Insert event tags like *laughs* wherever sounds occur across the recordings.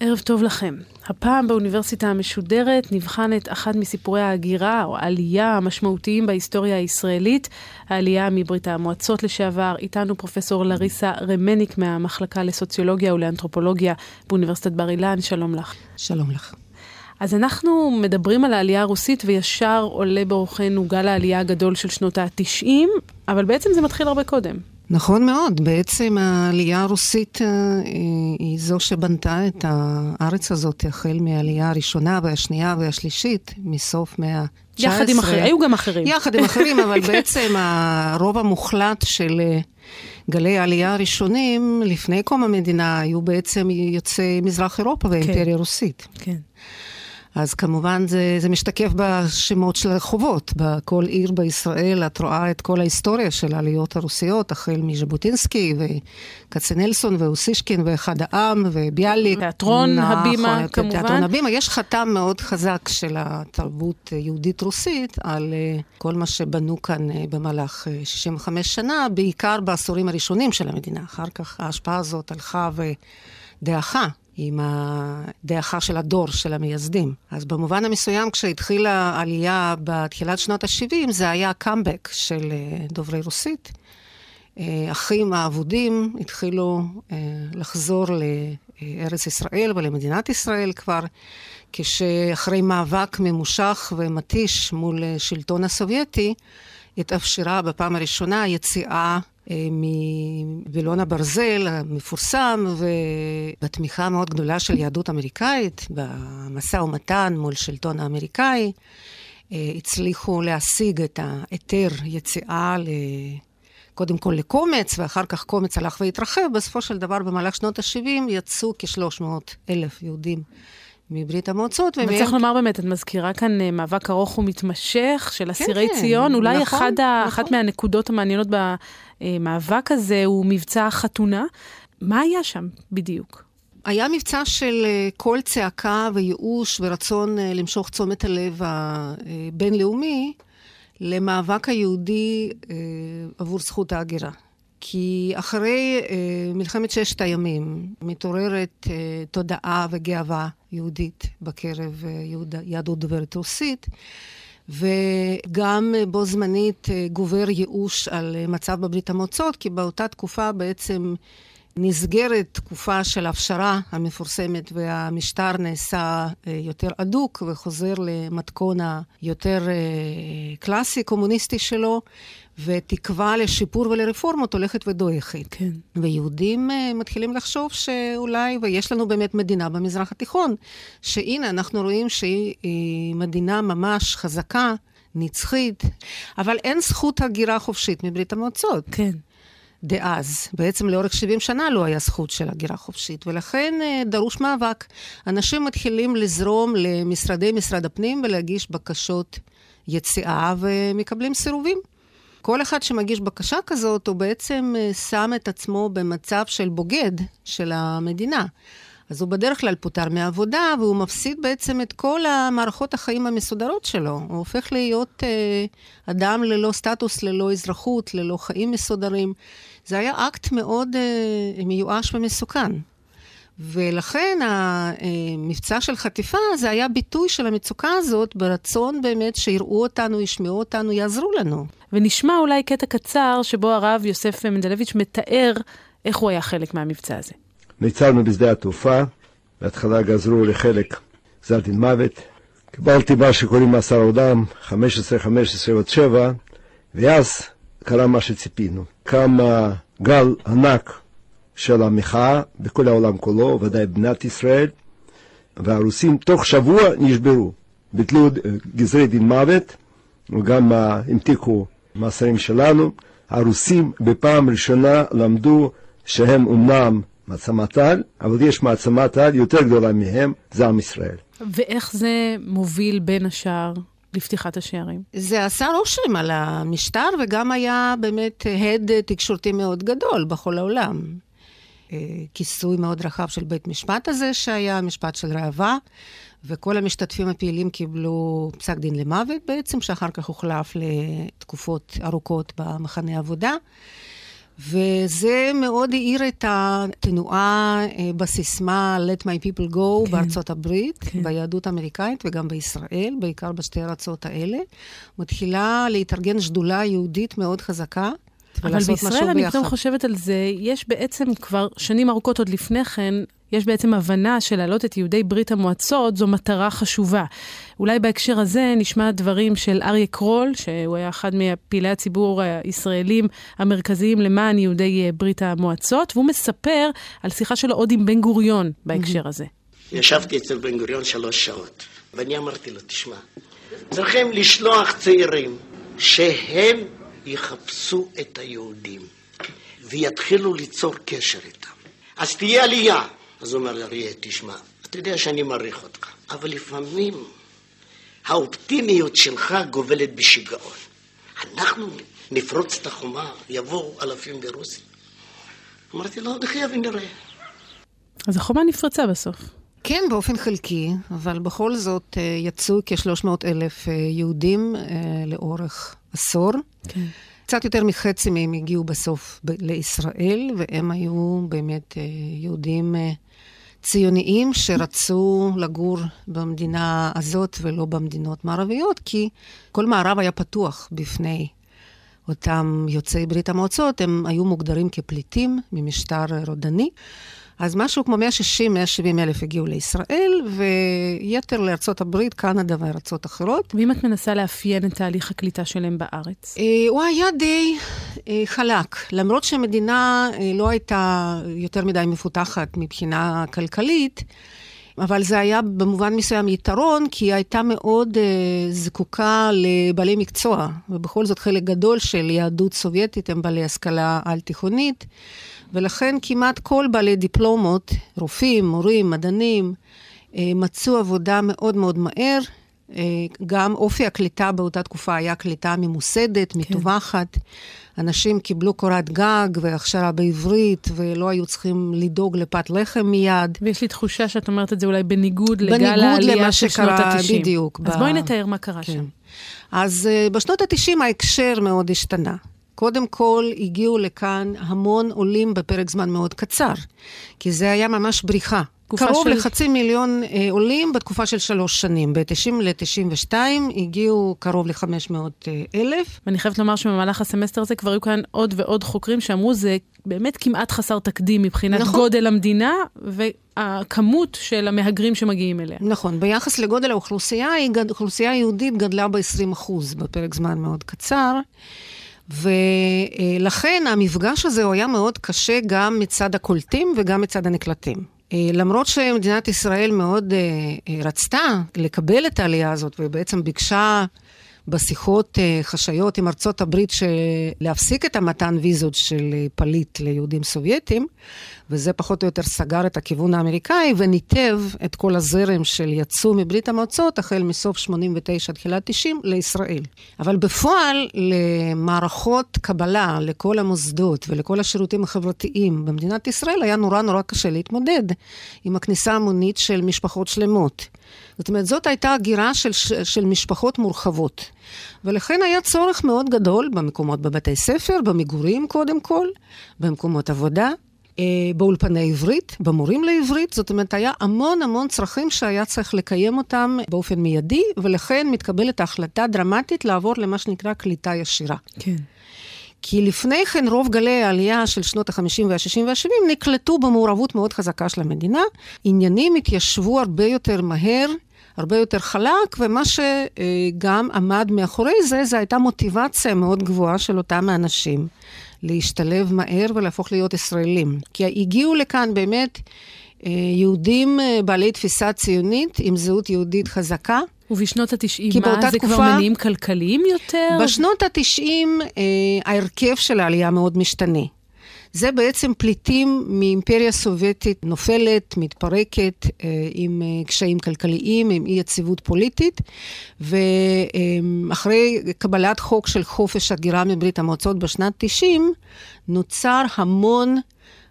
ערב טוב לכם. הפעם באוניברסיטה המשודרת נבחן את אחד מסיפורי ההגירה או העלייה המשמעותיים בהיסטוריה הישראלית, העלייה מברית המועצות לשעבר. איתנו פרופסור לריסה רמניק מהמחלקה לסוציולוגיה ולאנתרופולוגיה באוניברסיטת בר אילן, שלום לך. שלום לך. אז אנחנו מדברים על העלייה הרוסית וישר עולה באורחנו גל העלייה הגדול של שנות ה-90, אבל בעצם זה מתחיל הרבה קודם. נכון מאוד, בעצם העלייה הרוסית אה, היא זו שבנתה את הארץ הזאת החל מהעלייה הראשונה והשנייה והשלישית, מסוף מאה ה-19. יחד עם אחרים, היו גם אחרים. יחד עם אחרים, אבל *laughs* בעצם הרוב המוחלט של אה, גלי העלייה הראשונים, לפני קום המדינה, היו בעצם יוצאי מזרח אירופה והאימפריה כן. הרוסית. כן. אז כמובן זה, זה משתקף בשמות של הרחובות. בכל עיר בישראל את רואה את כל ההיסטוריה של העליות הרוסיות, החל מז'בוטינסקי וכצנלסון ואוסישקין ואחד העם וביאליק. תיאטרון נכון, הבימה כמובן. תיאטרון הבימה. יש חתם מאוד חזק של התרבות יהודית-רוסית על אה, כל מה שבנו כאן אה, במהלך 65 אה, שנה, בעיקר בעשורים הראשונים של המדינה. אחר כך ההשפעה הזאת הלכה ודעכה. עם הדעכה של הדור של המייסדים. אז במובן המסוים, כשהתחילה העלייה בתחילת שנות ה-70, זה היה קאמבק של אה, דוברי רוסית. אה, אחים האבודים התחילו אה, לחזור לארץ ישראל ולמדינת ישראל כבר, כשאחרי מאבק ממושך ומתיש מול שלטון הסובייטי, התאפשרה בפעם הראשונה יציאה אה, מווילון הברזל המפורסם, ובתמיכה מאוד גדולה של יהדות אמריקאית, במשא ומתן מול שלטון האמריקאי, אה, הצליחו להשיג את ההיתר יציאה ל... קודם כל לקומץ, ואחר כך קומץ הלך והתרחב. בסופו של דבר, במהלך שנות ה-70 יצאו כ-300 אלף יהודים מברית המועצות. ומהם... וצריך לומר באמת, את מזכירה כאן אה, מאבק ארוך ומתמשך של אסירי כן, ציון. אולי נכון, אחד נכון. אחת מהנקודות המעניינות במאבק הזה הוא מבצע החתונה. מה היה שם בדיוק? היה מבצע של אה, קול צעקה וייאוש ורצון אה, למשוך תשומת הלב הבינלאומי למאבק היהודי עבור זכות ההגירה. כי אחרי אה, מלחמת ששת הימים מתעוררת אה, תודעה וגאווה יהודית בקרב אה, יהדות דוברת רוסית, וגם אה, בו זמנית אה, גובר ייאוש על מצב בברית המועצות, כי באותה תקופה בעצם נסגרת תקופה של הפשרה המפורסמת והמשטר נעשה יותר אדוק וחוזר למתכון היותר קלאסי, קומוניסטי שלו, ותקווה לשיפור ולרפורמות הולכת ודועכת. כן. ויהודים uh, מתחילים לחשוב שאולי, ויש לנו באמת מדינה במזרח התיכון, שהנה, אנחנו רואים שהיא מדינה ממש חזקה, נצחית, אבל אין זכות הגירה חופשית מברית המועצות. כן. דאז. בעצם לאורך 70 שנה לא היה זכות של הגירה חופשית, ולכן uh, דרוש מאבק. אנשים מתחילים לזרום למשרדי משרד הפנים ולהגיש בקשות יציאה ומקבלים סירובים. כל אחד שמגיש בקשה כזאת, הוא בעצם אה, שם את עצמו במצב של בוגד של המדינה. אז הוא בדרך כלל פוטר מעבודה, והוא מפסיד בעצם את כל המערכות החיים המסודרות שלו. הוא הופך להיות אה, אדם ללא סטטוס, ללא אזרחות, ללא חיים מסודרים. זה היה אקט מאוד אה, מיואש ומסוכן. ולכן המבצע של חטיפה זה היה ביטוי של המצוקה הזאת ברצון באמת שיראו אותנו, ישמעו אותנו, יעזרו לנו. ונשמע אולי קטע קצר שבו הרב יוסף מנדלביץ' מתאר איך הוא היה חלק מהמבצע הזה. ניצלנו בשדה התעופה, בהתחלה גזרו לחלק גזר דין מוות. קיבלתי מה שקוראים מאסר עודם, 15, 15 עוד 7, ואז קרה מה שציפינו. קם גל ענק של המחאה בכל העולם כולו, ודאי במדינת ישראל, והרוסים תוך שבוע נשברו. ביטלו גזרי דין מוות, וגם המתיקו מאסרים שלנו. הרוסים בפעם ראשונה למדו שהם אומנם מעצמת על, אבל יש מעצמת על יותר גדולה מהם, זה עם ישראל. ואיך זה מוביל בין השאר לפתיחת השערים? זה עשה רושם על המשטר, וגם היה באמת הד תקשורתי מאוד גדול בכל העולם. אה, כיסוי מאוד רחב של בית משפט הזה, שהיה משפט של ראווה, וכל המשתתפים הפעילים קיבלו פסק דין למוות בעצם, שאחר כך הוחלף לתקופות ארוכות במחנה עבודה. וזה מאוד האיר את התנועה אה, בסיסמה Let my people go כן. בארצות הברית, כן. ביהדות האמריקאית וגם בישראל, בעיקר בשתי הארצות האלה. מתחילה להתארגן שדולה יהודית מאוד חזקה. אבל בישראל, אני פתאום חושבת על זה, יש בעצם כבר שנים ארוכות עוד לפני כן, יש בעצם הבנה של להעלות את יהודי ברית המועצות זו מטרה חשובה. אולי בהקשר הזה נשמע דברים של אריה קרול, שהוא היה אחד מפעילי הציבור הישראלים המרכזיים למען יהודי אה, ברית המועצות, והוא מספר על שיחה שלו עוד עם בן גוריון בהקשר הזה. ישבתי אצל בן גוריון שלוש שעות, ואני אמרתי לו, תשמע, צריכים לשלוח צעירים שהם יחפשו את היהודים ויתחילו ליצור קשר איתם. אז תהיה עלייה. אז הוא אומר לאריה, תשמע, אתה יודע שאני מעריך אותך, אבל לפעמים האופטימיות שלך גובלת בשיגעון. אנחנו נפרוץ את החומה, יבואו אלפים ברוסיה. אמרתי לו, נחיה ונראה. אז החומה נפרצה בסוף. כן, באופן חלקי, אבל בכל זאת אה, יצאו כ-300 אלף אה, יהודים אה, לאורך עשור. כן. קצת יותר מחצי מהם הגיעו בסוף לישראל, והם היו באמת יהודים ציוניים שרצו לגור במדינה הזאת ולא במדינות מערביות, כי כל מערב היה פתוח בפני אותם יוצאי ברית המועצות, הם היו מוגדרים כפליטים ממשטר רודני. אז משהו כמו 160-170 אלף הגיעו לישראל, ויתר לארצות הברית, קנדה וארצות אחרות. ואם את מנסה לאפיין את תהליך הקליטה שלהם בארץ? אה, הוא היה די אה, חלק. למרות שהמדינה אה, לא הייתה יותר מדי מפותחת מבחינה כלכלית, אבל זה היה במובן מסוים יתרון, כי היא הייתה מאוד uh, זקוקה לבעלי מקצוע, ובכל זאת חלק גדול של יהדות סובייטית הם בעלי השכלה על-תיכונית. ולכן כמעט כל בעלי דיפלומות, רופאים, מורים, מדענים, אה, מצאו עבודה מאוד מאוד מהר. אה, גם אופי הקליטה באותה תקופה היה קליטה ממוסדת, כן. מטווחת. אנשים קיבלו קורת גג והכשרה בעברית, ולא היו צריכים לדאוג לפת לחם מיד. ויש לי תחושה שאת אומרת את זה אולי בניגוד לגל העלייה של שנות ה-90. בניגוד למה שקרה, בדיוק. אז ב... בואי נתאר מה קרה כן. שם. אז uh, בשנות ה-90 ההקשר מאוד השתנה. קודם כל, הגיעו לכאן המון עולים בפרק זמן מאוד קצר, כי זה היה ממש בריחה. קרוב של... לחצי מיליון אה, עולים בתקופה של שלוש שנים. ב-90 ל-92 הגיעו קרוב ל-500 אה, אלף. ואני חייבת לומר שבמהלך הסמסטר הזה כבר היו כאן עוד ועוד חוקרים שאמרו זה באמת כמעט חסר תקדים מבחינת נכון. גודל המדינה והכמות של המהגרים שמגיעים אליה. נכון, ביחס לגודל האוכלוסייה, האוכלוסייה היהודית גדלה ב-20 בפרק זמן מאוד קצר. ולכן המפגש הזה הוא היה מאוד קשה גם מצד הקולטים וגם מצד הנקלטים. אה, למרות שמדינת ישראל מאוד אה, רצתה לקבל את העלייה הזאת ובעצם ביקשה בשיחות חשאיות עם ארצות הברית להפסיק את המתן ויזות של פליט ליהודים סובייטים, וזה פחות או יותר סגר את הכיוון האמריקאי וניתב את כל הזרם של יצאו מברית המועצות החל מסוף 89 תחילת 90 לישראל. אבל בפועל למערכות קבלה לכל המוסדות ולכל השירותים החברתיים במדינת ישראל היה נורא נורא קשה להתמודד עם הכניסה המונית של משפחות שלמות. זאת אומרת, זאת הייתה הגירה של, של משפחות מורחבות. ולכן היה צורך מאוד גדול במקומות בבתי ספר, במגורים קודם כל, במקומות עבודה, אה, באולפני עברית, במורים לעברית, זאת אומרת, היה המון המון צרכים שהיה צריך לקיים אותם באופן מיידי, ולכן מתקבלת ההחלטה דרמטית לעבור למה שנקרא קליטה ישירה. כן. כי לפני כן רוב גלי העלייה של שנות ה-50 וה-60 וה-70 נקלטו במעורבות מאוד חזקה של המדינה. עניינים התיישבו הרבה יותר מהר, הרבה יותר חלק, ומה שגם עמד מאחורי זה, זה הייתה מוטיבציה מאוד גבוהה של אותם האנשים. להשתלב מהר ולהפוך להיות ישראלים. כי הגיעו לכאן באמת יהודים אה, בעלי תפיסה ציונית עם זהות יהודית חזקה. ובשנות ה-90, מה? זה תקופה, כבר מניעים כלכליים יותר? בשנות ה-90 אה, ההרכב של העלייה מאוד משתנה. זה בעצם פליטים מאימפריה סובייטית נופלת, מתפרקת, אה, עם אה, קשיים כלכליים, עם אי יציבות פוליטית, ואחרי קבלת חוק של חופש הגירה מברית המועצות בשנת 90, נוצר המון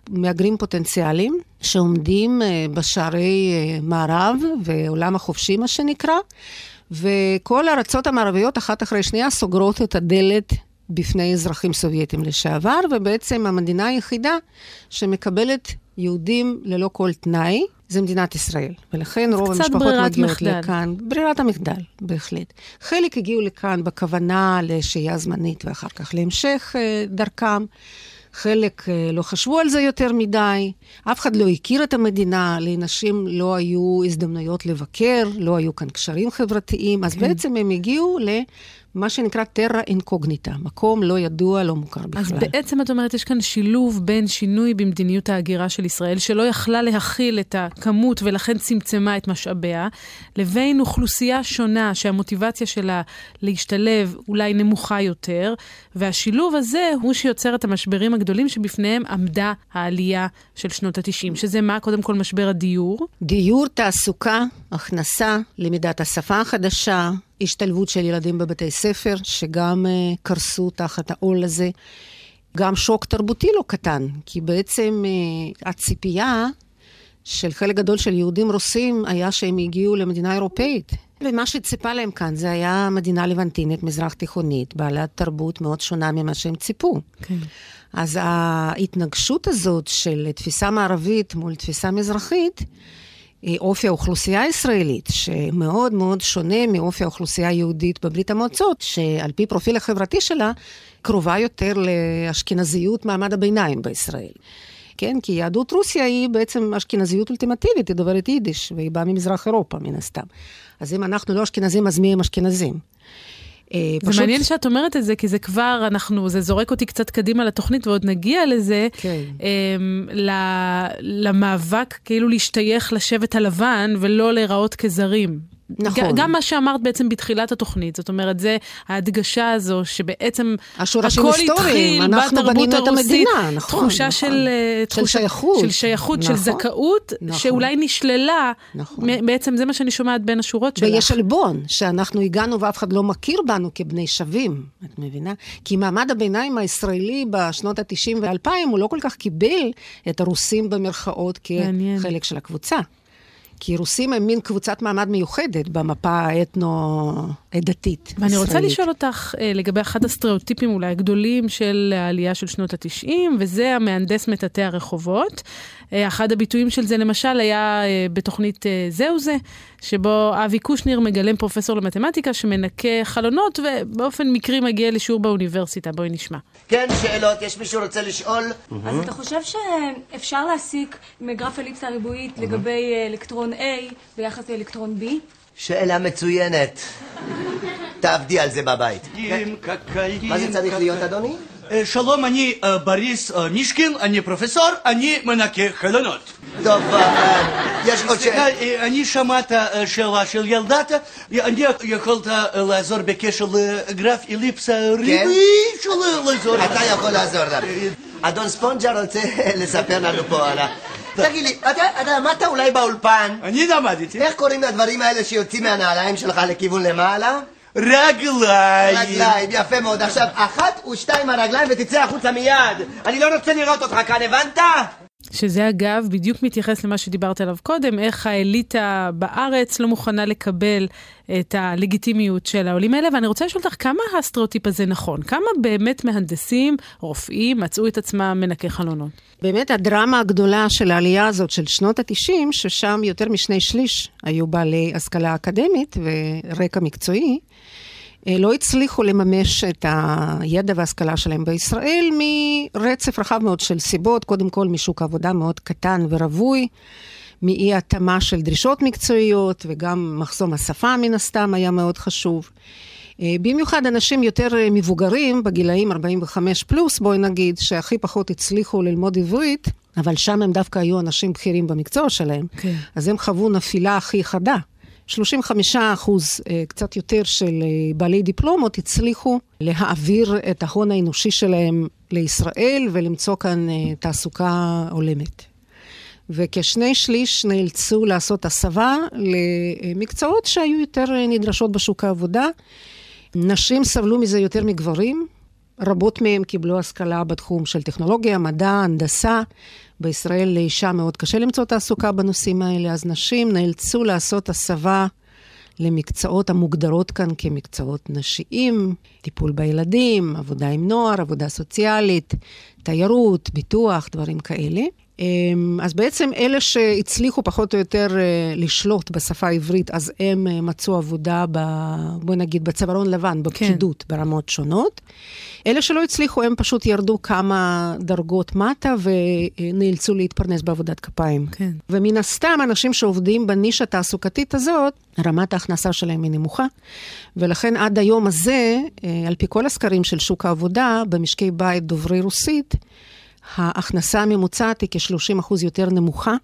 מהגרים פוטנציאליים שעומדים אה, בשערי מערב ועולם החופשי, מה שנקרא, וכל הארצות המערביות אחת אחרי שנייה סוגרות את הדלת בפני אזרחים סובייטים לשעבר, ובעצם המדינה היחידה שמקבלת יהודים ללא כל תנאי, זה מדינת ישראל. ולכן רוב המשפחות מגיעות מחדל. לכאן. ברירת המחדל, בהחלט. חלק הגיעו לכאן בכוונה לשהייה זמנית ואחר כך להמשך אה, דרכם. חלק אה, לא חשבו על זה יותר מדי, אף אחד לא הכיר את המדינה, לאנשים לא היו הזדמנויות לבקר, לא היו כאן קשרים חברתיים, אז כן. בעצם הם הגיעו מה שנקרא טרה אינקוגניטה, מקום לא ידוע, לא מוכר בכלל. אז בעצם את אומרת, יש כאן שילוב בין שינוי במדיניות ההגירה של ישראל, שלא יכלה להכיל את הכמות ולכן צמצמה את משאביה, לבין אוכלוסייה שונה שהמוטיבציה שלה להשתלב אולי נמוכה יותר, והשילוב הזה הוא שיוצר את המשברים הגדולים שבפניהם עמדה העלייה של שנות ה-90, שזה מה? קודם כל משבר הדיור. דיור, תעסוקה, הכנסה, למידת השפה החדשה, השתלבות של ילדים בבתי ספר, שגם uh, קרסו תחת העול הזה. גם שוק תרבותי לא קטן, כי בעצם uh, הציפייה של חלק גדול של יהודים רוסים היה שהם הגיעו למדינה אירופאית. ומה שציפה להם כאן זה היה מדינה לבנטינית, מזרח תיכונית, בעלת תרבות מאוד שונה ממה שהם ציפו. כן. אז ההתנגשות הזאת של תפיסה מערבית מול תפיסה מזרחית, אופי האוכלוסייה הישראלית, שמאוד מאוד שונה מאופי האוכלוסייה היהודית בברית המועצות, שעל פי פרופיל החברתי שלה, קרובה יותר לאשכנזיות מעמד הביניים בישראל. כן? כי יהדות רוסיה היא בעצם אשכנזיות אולטימטיבית, היא דוברת יידיש, והיא באה ממזרח אירופה, מן הסתם. אז אם אנחנו לא אשכנזים, אז מי הם אשכנזים? אה, זה פשוט... מעניין שאת אומרת את זה, כי זה כבר, אנחנו, זה זורק אותי קצת קדימה לתוכנית, ועוד נגיע לזה, כן. um, למאבק כאילו להשתייך לשבט הלבן ולא להיראות כזרים. נכון. גם מה שאמרת בעצם בתחילת התוכנית, זאת אומרת, זה ההדגשה הזו שבעצם הכל התחיל בתרבות הרוסית, נכון, תחושה נכון. של, אה, של תחושה, שייכות, של שייכות, נכון, של זכאות, נכון, שאולי נשללה, נכון. בעצם זה מה שאני שומעת בין השורות שלך. ויש עלבון, שאנחנו הגענו ואף אחד לא מכיר בנו כבני שווים, את מבינה? כי מעמד הביניים הישראלי בשנות ה-90 וה-2000, הוא לא כל כך קיבל את הרוסים במרכאות כחלק של הקבוצה. כי רוסים הם מין קבוצת מעמד מיוחדת במפה האתנו-דתית. ואני רוצה לשאול אותך אה, לגבי אחד הסטריאוטיפים אולי הגדולים של העלייה של שנות ה-90, וזה המהנדס מטאטא הרחובות. אה, אחד הביטויים של זה למשל היה אה, בתוכנית זהו זה, שבו אבי קושניר מגלם פרופסור למתמטיקה שמנקה חלונות ובאופן מקרי מגיע לשיעור באוניברסיטה. בואי נשמע. כן, שאלות, יש מישהו רוצה לשאול? אז אתה חושב שאפשר להסיק מגרף אליפסה ריבועית לגבי אלקטרון A ביחס לאלקטרון B? שאלה מצוינת. *laughs* תעבדי על זה בבית. מה זה צריך להיות, אדוני? שלום, אני בריס מישקין, אני פרופסור, אני מנקה חלונות. טוב, יש עוד שאלה. אני שמעת שאלה של ילדת, אני יכולת לעזור בקשר לגרף אליפסה ריבועי של לעזור. אתה יכול לעזור לנו. אדון ספונג'ר רוצה לספר לנו פה על ה... תגיד לי, אתה למדת אולי באולפן? אני למדתי. איך קוראים לדברים האלה שיוצאים מהנעליים שלך לכיוון למעלה? רגליים. רגליים, יפה מאוד. עכשיו, אחת ושתיים הרגליים ותצא החוצה מיד. אני לא רוצה לראות אותך כאן, הבנת? שזה אגב בדיוק מתייחס למה שדיברת עליו קודם, איך האליטה בארץ לא מוכנה לקבל את הלגיטימיות של העולים האלה, ואני רוצה לשאול אותך, כמה הסטריאוטיפ הזה נכון? כמה באמת מהנדסים, רופאים, מצאו את עצמם מנקי חלונות? באמת הדרמה הגדולה של העלייה הזאת של שנות ה-90, ששם יותר משני שליש היו בעלי השכלה אקדמית ורקע מקצועי, לא הצליחו לממש את הידע וההשכלה שלהם בישראל מרצף רחב מאוד של סיבות, קודם כל משוק עבודה מאוד קטן ורווי, מאי התאמה של דרישות מקצועיות וגם מחסום השפה מן הסתם היה מאוד חשוב. אה, במיוחד אנשים יותר מבוגרים, בגילאים 45 פלוס, בואי נגיד, שהכי פחות הצליחו ללמוד עברית, אבל שם הם דווקא היו אנשים בכירים במקצוע שלהם. כן. אז הם חוו נפילה הכי חדה. 35 אחוז, אה, קצת יותר, של אה, בעלי דיפלומות הצליחו להעביר את ההון האנושי שלהם לישראל ולמצוא כאן אה, תעסוקה הולמת. וכשני שליש נאלצו לעשות הסבה למקצועות שהיו יותר נדרשות בשוק העבודה. נשים סבלו מזה יותר מגברים, רבות מהן קיבלו השכלה בתחום של טכנולוגיה, מדע, הנדסה. בישראל לאישה מאוד קשה למצוא תעסוקה בנושאים האלה, אז נשים נאלצו לעשות הסבה למקצועות המוגדרות כאן כמקצועות נשיים, טיפול בילדים, עבודה עם נוער, עבודה סוציאלית, תיירות, ביטוח, דברים כאלה. אמ, אז בעצם אלה שהצליחו פחות או יותר אה, לשלוט בשפה העברית, אז הם אה, מצאו עבודה, ב, בוא נגיד, בצווארון לבן, בפקידות, כן. ברמות שונות. אלה שלא הצליחו, הם פשוט ירדו כמה דרגות מטה ונאלצו להתפרנס בעבודת כפיים. כן. ומן הסתם, אנשים שעובדים בנישה התעסוקתית הזאת, רמת ההכנסה שלהם היא נמוכה, ולכן עד היום הזה, אה, על פי כל הסקרים של שוק העבודה, במשקי בית דוברי רוסית, ההכנסה הממוצעת היא כ-30% יותר נמוכה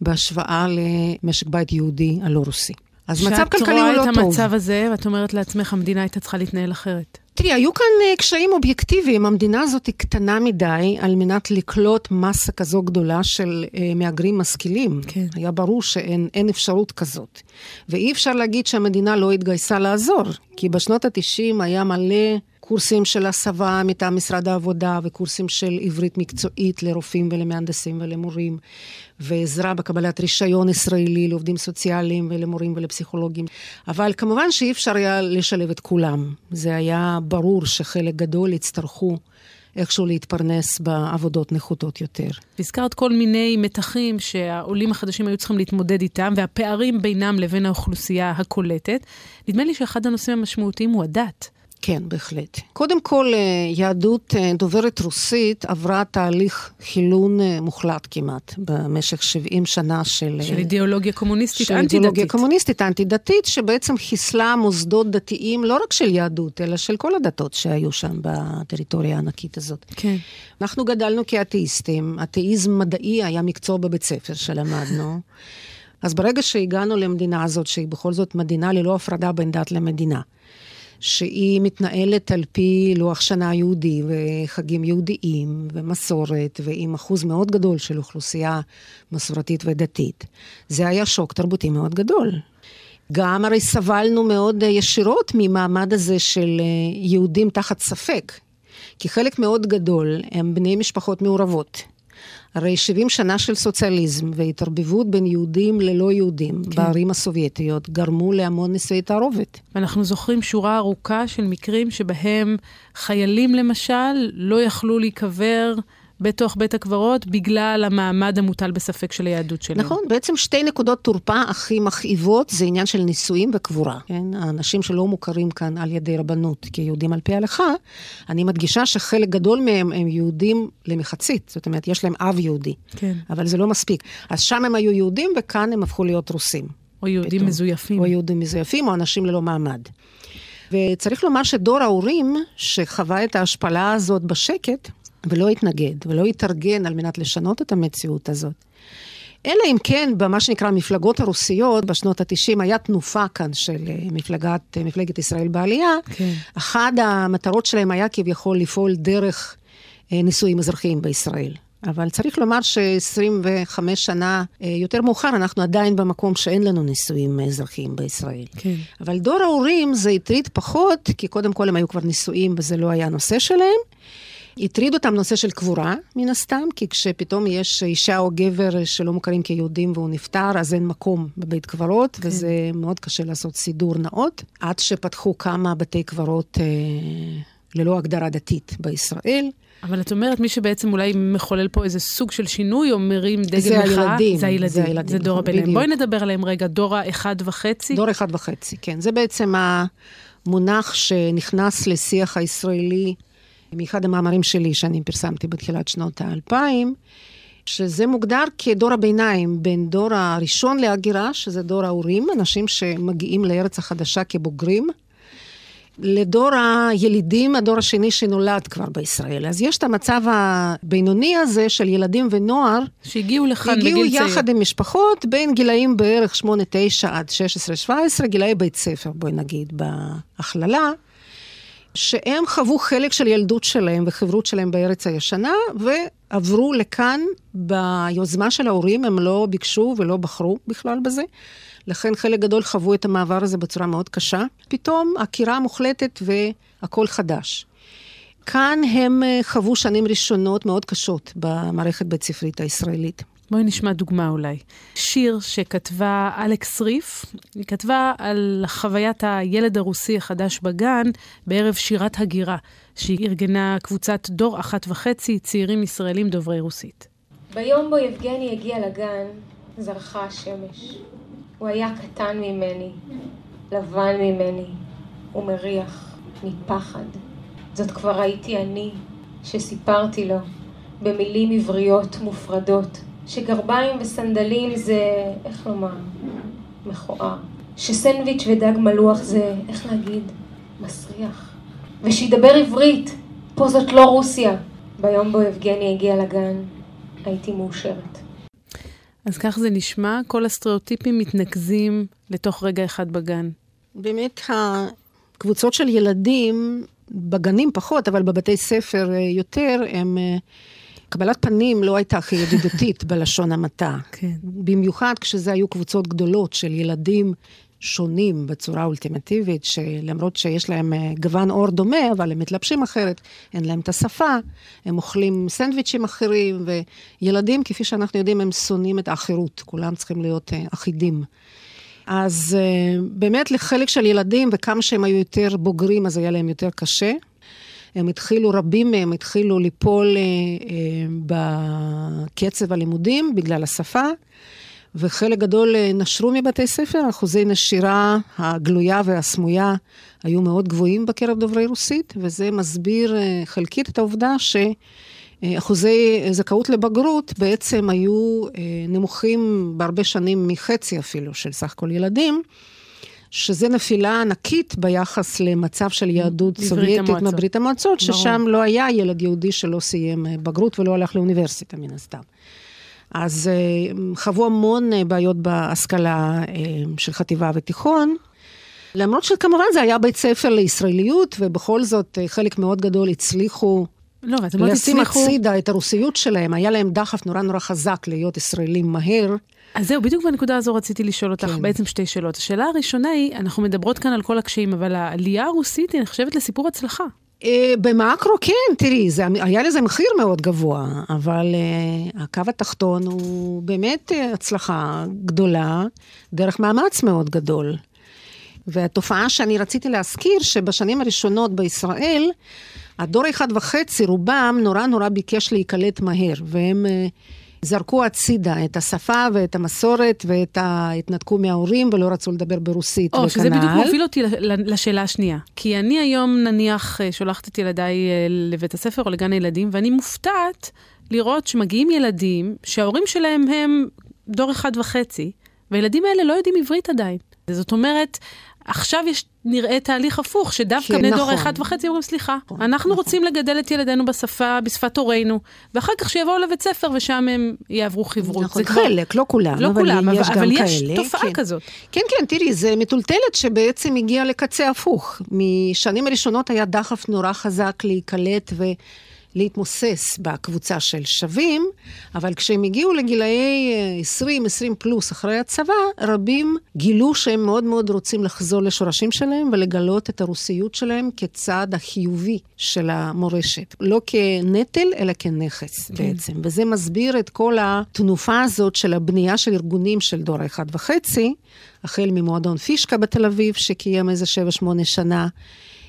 בהשוואה למשק בית יהודי הלא רוסי. אז מצב כלכלי הוא לא טוב. כשאת רואה את המצב הזה, ואת אומרת לעצמך, המדינה הייתה צריכה להתנהל אחרת. תראי, היו כאן אה, קשיים אובייקטיביים. המדינה הזאת היא קטנה מדי על מנת לקלוט מסה כזו גדולה של אה, מהגרים משכילים. כן. היה ברור שאין אפשרות כזאת. ואי אפשר להגיד שהמדינה לא התגייסה לעזור, כי בשנות ה-90 היה מלא... קורסים של הסבה מטעם משרד העבודה וקורסים של עברית מקצועית לרופאים ולמהנדסים ולמורים, ועזרה בקבלת רישיון ישראלי לעובדים סוציאליים ולמורים ולפסיכולוגים. אבל כמובן שאי אפשר היה לשלב את כולם. זה היה ברור שחלק גדול יצטרכו איכשהו להתפרנס בעבודות נחותות יותר. הזכרת כל מיני מתחים שהעולים החדשים היו צריכים להתמודד איתם, והפערים בינם לבין האוכלוסייה הקולטת. נדמה לי שאחד הנושאים המשמעותיים הוא הדת. כן, בהחלט. קודם כל, אה, יהדות אה, דוברת רוסית עברה תהליך חילון אה, מוחלט כמעט במשך 70 שנה של... של אידיאולוגיה קומוניסטית אנטי-דתית. של אידיאולוגיה קומוניסטית אנטי-דתית, שבעצם חיסלה מוסדות דתיים לא רק של יהדות, אלא של כל הדתות שהיו שם בטריטוריה הענקית הזאת. כן. אנחנו גדלנו כאתאיסטים, אתאיזם מדעי היה מקצוע בבית ספר שלמדנו. אז ברגע שהגענו למדינה הזאת, שהיא בכל זאת מדינה ללא הפרדה בין דת למדינה, שהיא מתנהלת על פי לוח שנה יהודי וחגים יהודיים ומסורת, ועם אחוז מאוד גדול של אוכלוסייה מסורתית ודתית. זה היה שוק תרבותי מאוד גדול. גם הרי סבלנו מאוד ישירות ממעמד הזה של יהודים תחת ספק, כי חלק מאוד גדול הם בני משפחות מעורבות. הרי 70 שנה של סוציאליזם והתערבבות בין יהודים ללא יהודים כן. בערים הסובייטיות גרמו להמון נישואי תערובת. אנחנו זוכרים שורה ארוכה של מקרים שבהם חיילים למשל לא יכלו להיקבר בתוך בית הקברות בגלל המעמד המוטל בספק של היהדות שלהם. נכון, בעצם שתי נקודות תורפה הכי מכאיבות זה עניין של נישואים וקבורה. כן? האנשים שלא מוכרים כאן על ידי רבנות כיהודים על פי ההלכה, אני מדגישה שחלק גדול מהם הם יהודים למחצית, זאת אומרת, יש להם אב יהודי. כן. אבל זה לא מספיק. אז שם הם היו יהודים וכאן הם הפכו להיות רוסים. או יהודים פתאום. מזויפים. או יהודים מזויפים או אנשים ללא מעמד. וצריך לומר שדור ההורים שחווה את ההשפלה הזאת בשקט, ולא יתנגד ולא יתארגן על מנת לשנות את המציאות הזאת. אלא אם כן, במה שנקרא המפלגות הרוסיות, בשנות ה-90 היה תנופה כאן של אה, מפלגת, אה, מפלגת ישראל בעלייה. כן. אחת המטרות שלהם היה כביכול לפעול דרך אה, נישואים אזרחיים בישראל. אבל צריך לומר ש-25 שנה יותר מאוחר, אנחנו עדיין במקום שאין לנו נישואים אזרחיים בישראל. כן. אבל דור ההורים זה הטריד פחות, כי קודם כל הם היו כבר נישואים וזה לא היה הנושא שלהם. הטריד אותם נושא של קבורה, מן הסתם, כי כשפתאום יש אישה או גבר שלא מוכרים כיהודים והוא נפטר, אז אין מקום בבית קברות, כן. וזה מאוד קשה לעשות סידור נאות, עד שפתחו כמה בתי קברות אה, ללא הגדרה דתית בישראל. אבל את אומרת, מי שבעצם אולי מחולל פה איזה סוג של שינוי, או מרים דגל זה מחאה, הילדים, זה הילדים, זה הילדים, זה דור נכון, הביניים. בואי נדבר עליהם רגע, דור האחד וחצי. דור אחד וחצי, כן. זה בעצם המונח שנכנס לשיח הישראלי מאחד המאמרים שלי שאני פרסמתי בתחילת שנות האלפיים, שזה מוגדר כדור הביניים בין דור הראשון להגירה, שזה דור ההורים, אנשים שמגיעים לארץ החדשה כבוגרים, לדור הילידים, הדור השני שנולד כבר בישראל. אז יש את המצב הבינוני הזה של ילדים ונוער. שהגיעו לכאן בגיל צעיר. הגיעו יחד עם משפחות בין גילאים בערך 8-9 עד 16-17, גילאי בית ספר, בואי נגיד, בהכללה. שהם חוו חלק של ילדות שלהם וחברות שלהם בארץ הישנה, ועברו לכאן ביוזמה של ההורים, הם לא ביקשו ולא בחרו בכלל בזה. לכן חלק גדול חוו את המעבר הזה בצורה מאוד קשה. פתאום עקירה מוחלטת והכל חדש. כאן הם אה, חוו שנים ראשונות מאוד קשות במערכת בית ספרית הישראלית. בואי נשמע דוגמה אולי. שיר שכתבה אלכס ריף, היא כתבה על חוויית הילד הרוסי החדש בגן בערב שירת הגירה, שהיא ארגנה קבוצת דור אחת וחצי צעירים ישראלים דוברי רוסית. ביום בו יבגני הגיע לגן, זרחה השמש. הוא היה קטן ממני, לבן ממני, ומריח מפחד. זאת כבר הייתי אני, שסיפרתי לו, במילים עבריות מופרדות, שגרביים וסנדלים זה, איך לומר, מכוער. שסנדוויץ' ודג מלוח זה, איך להגיד, מסריח. ושידבר עברית, פה זאת לא רוסיה. ביום בו יבגני הגיע לגן, הייתי מאושרת. אז כך זה נשמע, כל הסטריאוטיפים מתנקזים לתוך רגע אחד בגן. באמת, הקבוצות של ילדים, בגנים פחות, אבל בבתי ספר אה, יותר, הם... קבלת פנים לא הייתה הכי ידידותית *laughs* בלשון המעטה. כן. במיוחד כשזה היו קבוצות גדולות של ילדים שונים בצורה אולטימטיבית, שלמרות שיש להם אה, גוון עור דומה, אבל הם מתלבשים אחרת, אין להם את השפה, הם אוכלים סנדוויצ'ים אחרים, וילדים, כפי שאנחנו יודעים, הם שונאים את האחירות, כולם צריכים להיות אה, אחידים. אז אה, באמת לחלק של ילדים, וכמה שהם היו יותר בוגרים, אז היה להם יותר קשה. הם התחילו, רבים מהם התחילו ליפול בקצב הלימודים בגלל השפה. וחלק גדול אה, נשרו מבתי ספר, אחוזי נשירה הגלויה והסמויה היו מאוד גבוהים בקרב דוברי רוסית, וזה מסביר אה, חלקית את העובדה שאחוזי זכאות לבגרות בעצם היו אה, נמוכים בהרבה שנים מחצי אפילו של סך כל ילדים. שזה נפילה ענקית ביחס למצב של יהדות סובייטית מברית המועצות, ששם לא היה ילד יהודי שלא סיים בגרות ולא הלך לאוניברסיטה מן הסתם. אז אה, חוו המון אה, בעיות בהשכלה אה, של חטיבה ותיכון. למרות שכמובן זה היה בית ספר לישראליות, ובכל זאת חלק מאוד גדול הצליחו לא, אתם לא לשים הצידה את הרוסיות שלהם, היה להם דחף נורא נורא חזק להיות ישראלים מהר. אז זהו, בדיוק בנקודה הזו רציתי לשאול אותך כן. בעצם שתי שאלות. השאלה הראשונה היא, אנחנו מדברות כאן על כל הקשיים, אבל העלייה הרוסית היא נחשבת לסיפור הצלחה. אה, במאקרו כן, תראי, זה, היה לזה מחיר מאוד גבוה, אבל uh, הקו התחתון הוא באמת uh, הצלחה גדולה, דרך מאמץ מאוד גדול. והתופעה שאני רציתי להזכיר, שבשנים הראשונות בישראל, הדור אחד וחצי, רובם נורא נורא ביקש להיקלט מהר, והם... Uh, זרקו הצידה את השפה ואת המסורת ואת ה... התנתקו מההורים ולא רצו לדבר ברוסית או, וכנ"ל. שזה בדיוק מוביל אותי לשאלה השנייה. כי אני היום נניח אה, שולחת את ילדיי אה, לבית הספר או לגן הילדים, ואני מופתעת לראות שמגיעים ילדים שההורים שלהם הם דור אחד וחצי, והילדים האלה לא יודעים עברית עדיין. זאת אומרת, עכשיו יש, נראה תהליך הפוך, שדווקא כן, בני נכון. דור אחד וחצי אומרים, סליחה, נכון, אנחנו נכון. רוצים לגדל את ילדינו בשפה, בשפת הורינו, ואחר כך שיבואו לבית ספר ושם הם יעברו חברות. נכון, חלק, לא כולם, לא אבל כולם, יש אבל, אבל כאלה. יש תופעה כן. כזאת. כן, כן, תראי, זה מטולטלת שבעצם הגיעה לקצה הפוך. משנים הראשונות היה דחף נורא חזק להיקלט ו... להתמוסס בקבוצה של שווים, אבל כשהם הגיעו לגילאי 20, אה, 20 פלוס אחרי הצבא, רבים גילו שהם מאוד מאוד רוצים לחזור לשורשים שלהם ולגלות את הרוסיות שלהם כצעד החיובי של המורשת. לא כנטל, אלא כנכס כן. בעצם. וזה מסביר את כל התנופה הזאת של הבנייה של ארגונים של דור האחד וחצי, החל ממועדון פישקה בתל אביב, שקיים איזה 7-8 שנה.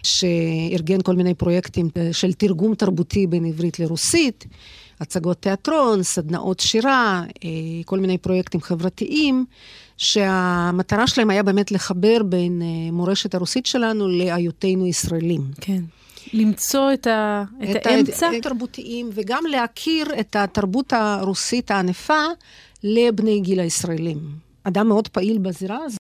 שארגן כל מיני פרויקטים אה, של תרגום תרבותי בין עברית לרוסית, הצגות תיאטרון, סדנאות שירה, אה, כל מיני פרויקטים חברתיים, שהמטרה שלהם היה באמת לחבר בין אה, מורשת הרוסית שלנו להיותנו ישראלים. כן. למצוא את, ה, את, את האמצע. את התרבותיים, וגם להכיר את התרבות הרוסית הענפה לבני גיל הישראלים. אדם מאוד פעיל בזירה הזאת.